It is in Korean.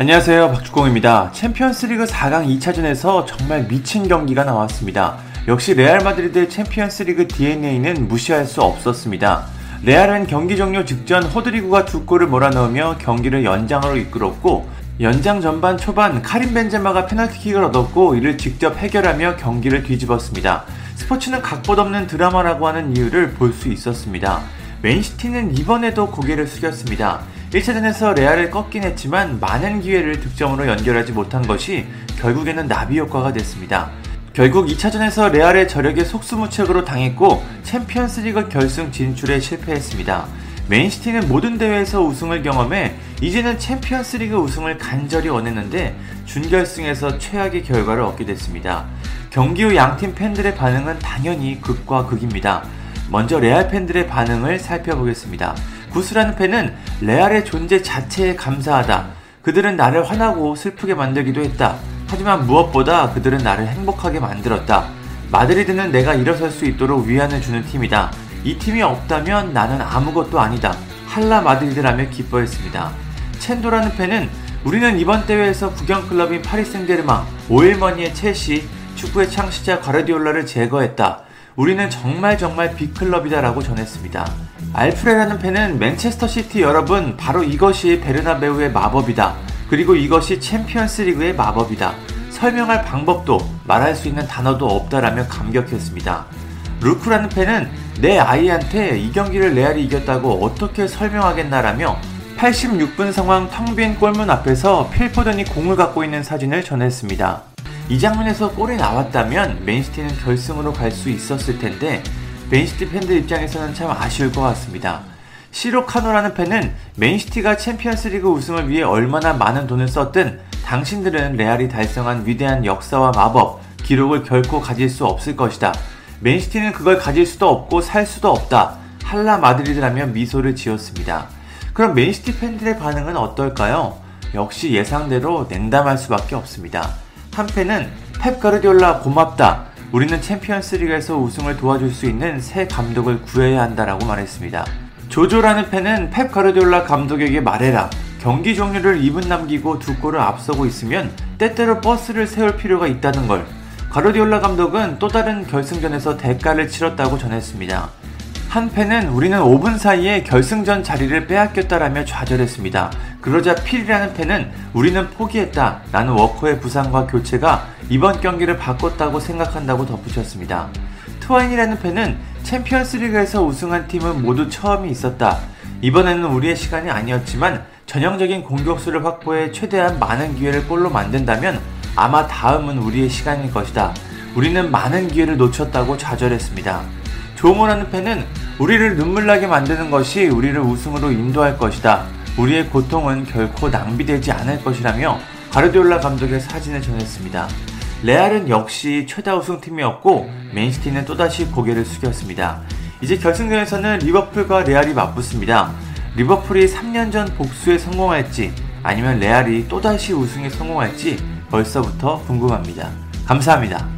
안녕하세요 박주공입니다. 챔피언스리그 4강 2차전에서 정말 미친 경기가 나왔습니다. 역시 레알 마드리드의 챔피언스리그 DNA는 무시할 수 없었습니다. 레알은 경기 종료 직전 호드리구가 두 골을 몰아넣으며 경기를 연장으로 이끌었고 연장 전반 초반 카림 벤제마가 페널티킥을 얻었고 이를 직접 해결하며 경기를 뒤집었습니다. 스포츠는 각본 없는 드라마라고 하는 이유를 볼 수 있었습니다. 맨시티는 이번에도 고개를 숙였습니다. 1차전에서 레알을 꺾긴 했지만 많은 기회를 득점으로 연결하지 못한 것이 결국에는 나비 효과가 됐습니다. 결국 2차전에서 레알의 저력에 속수무책으로 당했고 챔피언스리그 결승 진출에 실패했습니다. 맨시티는 모든 대회에서 우승을 경험해 이제는 챔피언스리그 우승을 간절히 원했는데 준결승에서 최악의 결과를 얻게 됐습니다. 경기 후 양팀 팬들의 반응은 당연히 극과 극입니다. 먼저 레알 팬들의 반응을 살펴보겠습니다. 구스라는 팬은 레알의 존재 자체에 감사하다. 그들은 나를 화나고 슬프게 만들기도 했다. 하지만 무엇보다 그들은 나를 행복하게 만들었다. 마드리드는 내가 일어설 수 있도록 위안을 주는 팀이다. 이 팀이 없다면 나는 아무것도 아니다. 할라 마드리드라며 기뻐했습니다. 첸도라는 팬은 우리는 이번 대회에서 국영클럽인 파리 생제르망, 오일머니의 첼시, 축구의 창시자 과르디올라를 제거했다. 우리는 정말 정말 빅클럽이다라고 전했습니다. 알프레라는 팬은 맨체스터 시티 여러분 바로 이것이 베르나베우의 마법이다. 그리고 이것이 챔피언스 리그의 마법이다. 설명할 방법도 말할 수 있는 단어도 없다라며 감격했습니다. 루크라는 팬은 내 아이한테 이 경기를 레알이 이겼다고 어떻게 설명하겠나라며 86분 상황 텅 빈 골문 앞에서 필포든이 공을 갖고 있는 사진을 전했습니다. 이 장면에서 골이 나왔다면 맨시티는 결승으로 갈 수 있었을 텐데 맨시티 팬들 입장에서는 참 아쉬울 것 같습니다. 시로카노라는 팬은 맨시티가 챔피언스리그 우승을 위해 얼마나 많은 돈을 썼든 당신들은 레알이 달성한 위대한 역사와 마법, 기록을 결코 가질 수 없을 것이다. 맨시티는 그걸 가질 수도 없고 살 수도 없다. 할라 마드리드라며 미소를 지었습니다. 그럼 맨시티 팬들의 반응은 어떨까요? 역시 예상대로 냉담할 수밖에 없습니다. 한팬은 펩 가르디올라 고맙다. 우리는 챔피언스리그에서 우승을 도와줄 수 있는 새 감독을 구해야 한다라고 말했습니다. 조조라는 팬은 펩 가르디올라 감독에게 말해라. 경기 종료를 2분 남기고 두 골을 앞서고 있으면 때때로 버스를 세울 필요가 있다는 걸. 가르디올라 감독은 또 다른 결승전에서 대가를 치렀다고 전했습니다. 한 팬은 우리는 5분 사이에 결승전 자리를 빼앗겼다라며 좌절했습니다. 그러자 필이라는 팬은 우리는 포기했다. 나는 워커의 부상과 교체가 이번 경기를 바꿨다고 생각한다고 덧붙였습니다. 트와인이라는 팬은 챔피언스리그에서 우승한 팀은 모두 처음이 있었다. 이번에는 우리의 시간이 아니었지만 전형적인 공격수를 확보해 최대한 많은 기회를 골로 만든다면 아마 다음은 우리의 시간일 것이다. 우리는 많은 기회를 놓쳤다고 좌절했습니다. 조모라는 팬은 우리를 눈물나게 만드는 것이 우리를 우승으로 인도할 것이다. 우리의 고통은 결코 낭비되지 않을 것이라며 가르디올라 감독의 사진을 전했습니다. 레알은 역시 최다 우승팀이었고 맨시티는 또다시 고개를 숙였습니다. 이제 결승전에서는 리버풀과 레알이 맞붙습니다. 리버풀이 3년 전 복수에 성공할지 아니면 레알이 또다시 우승에 성공할지 벌써부터 궁금합니다. 감사합니다.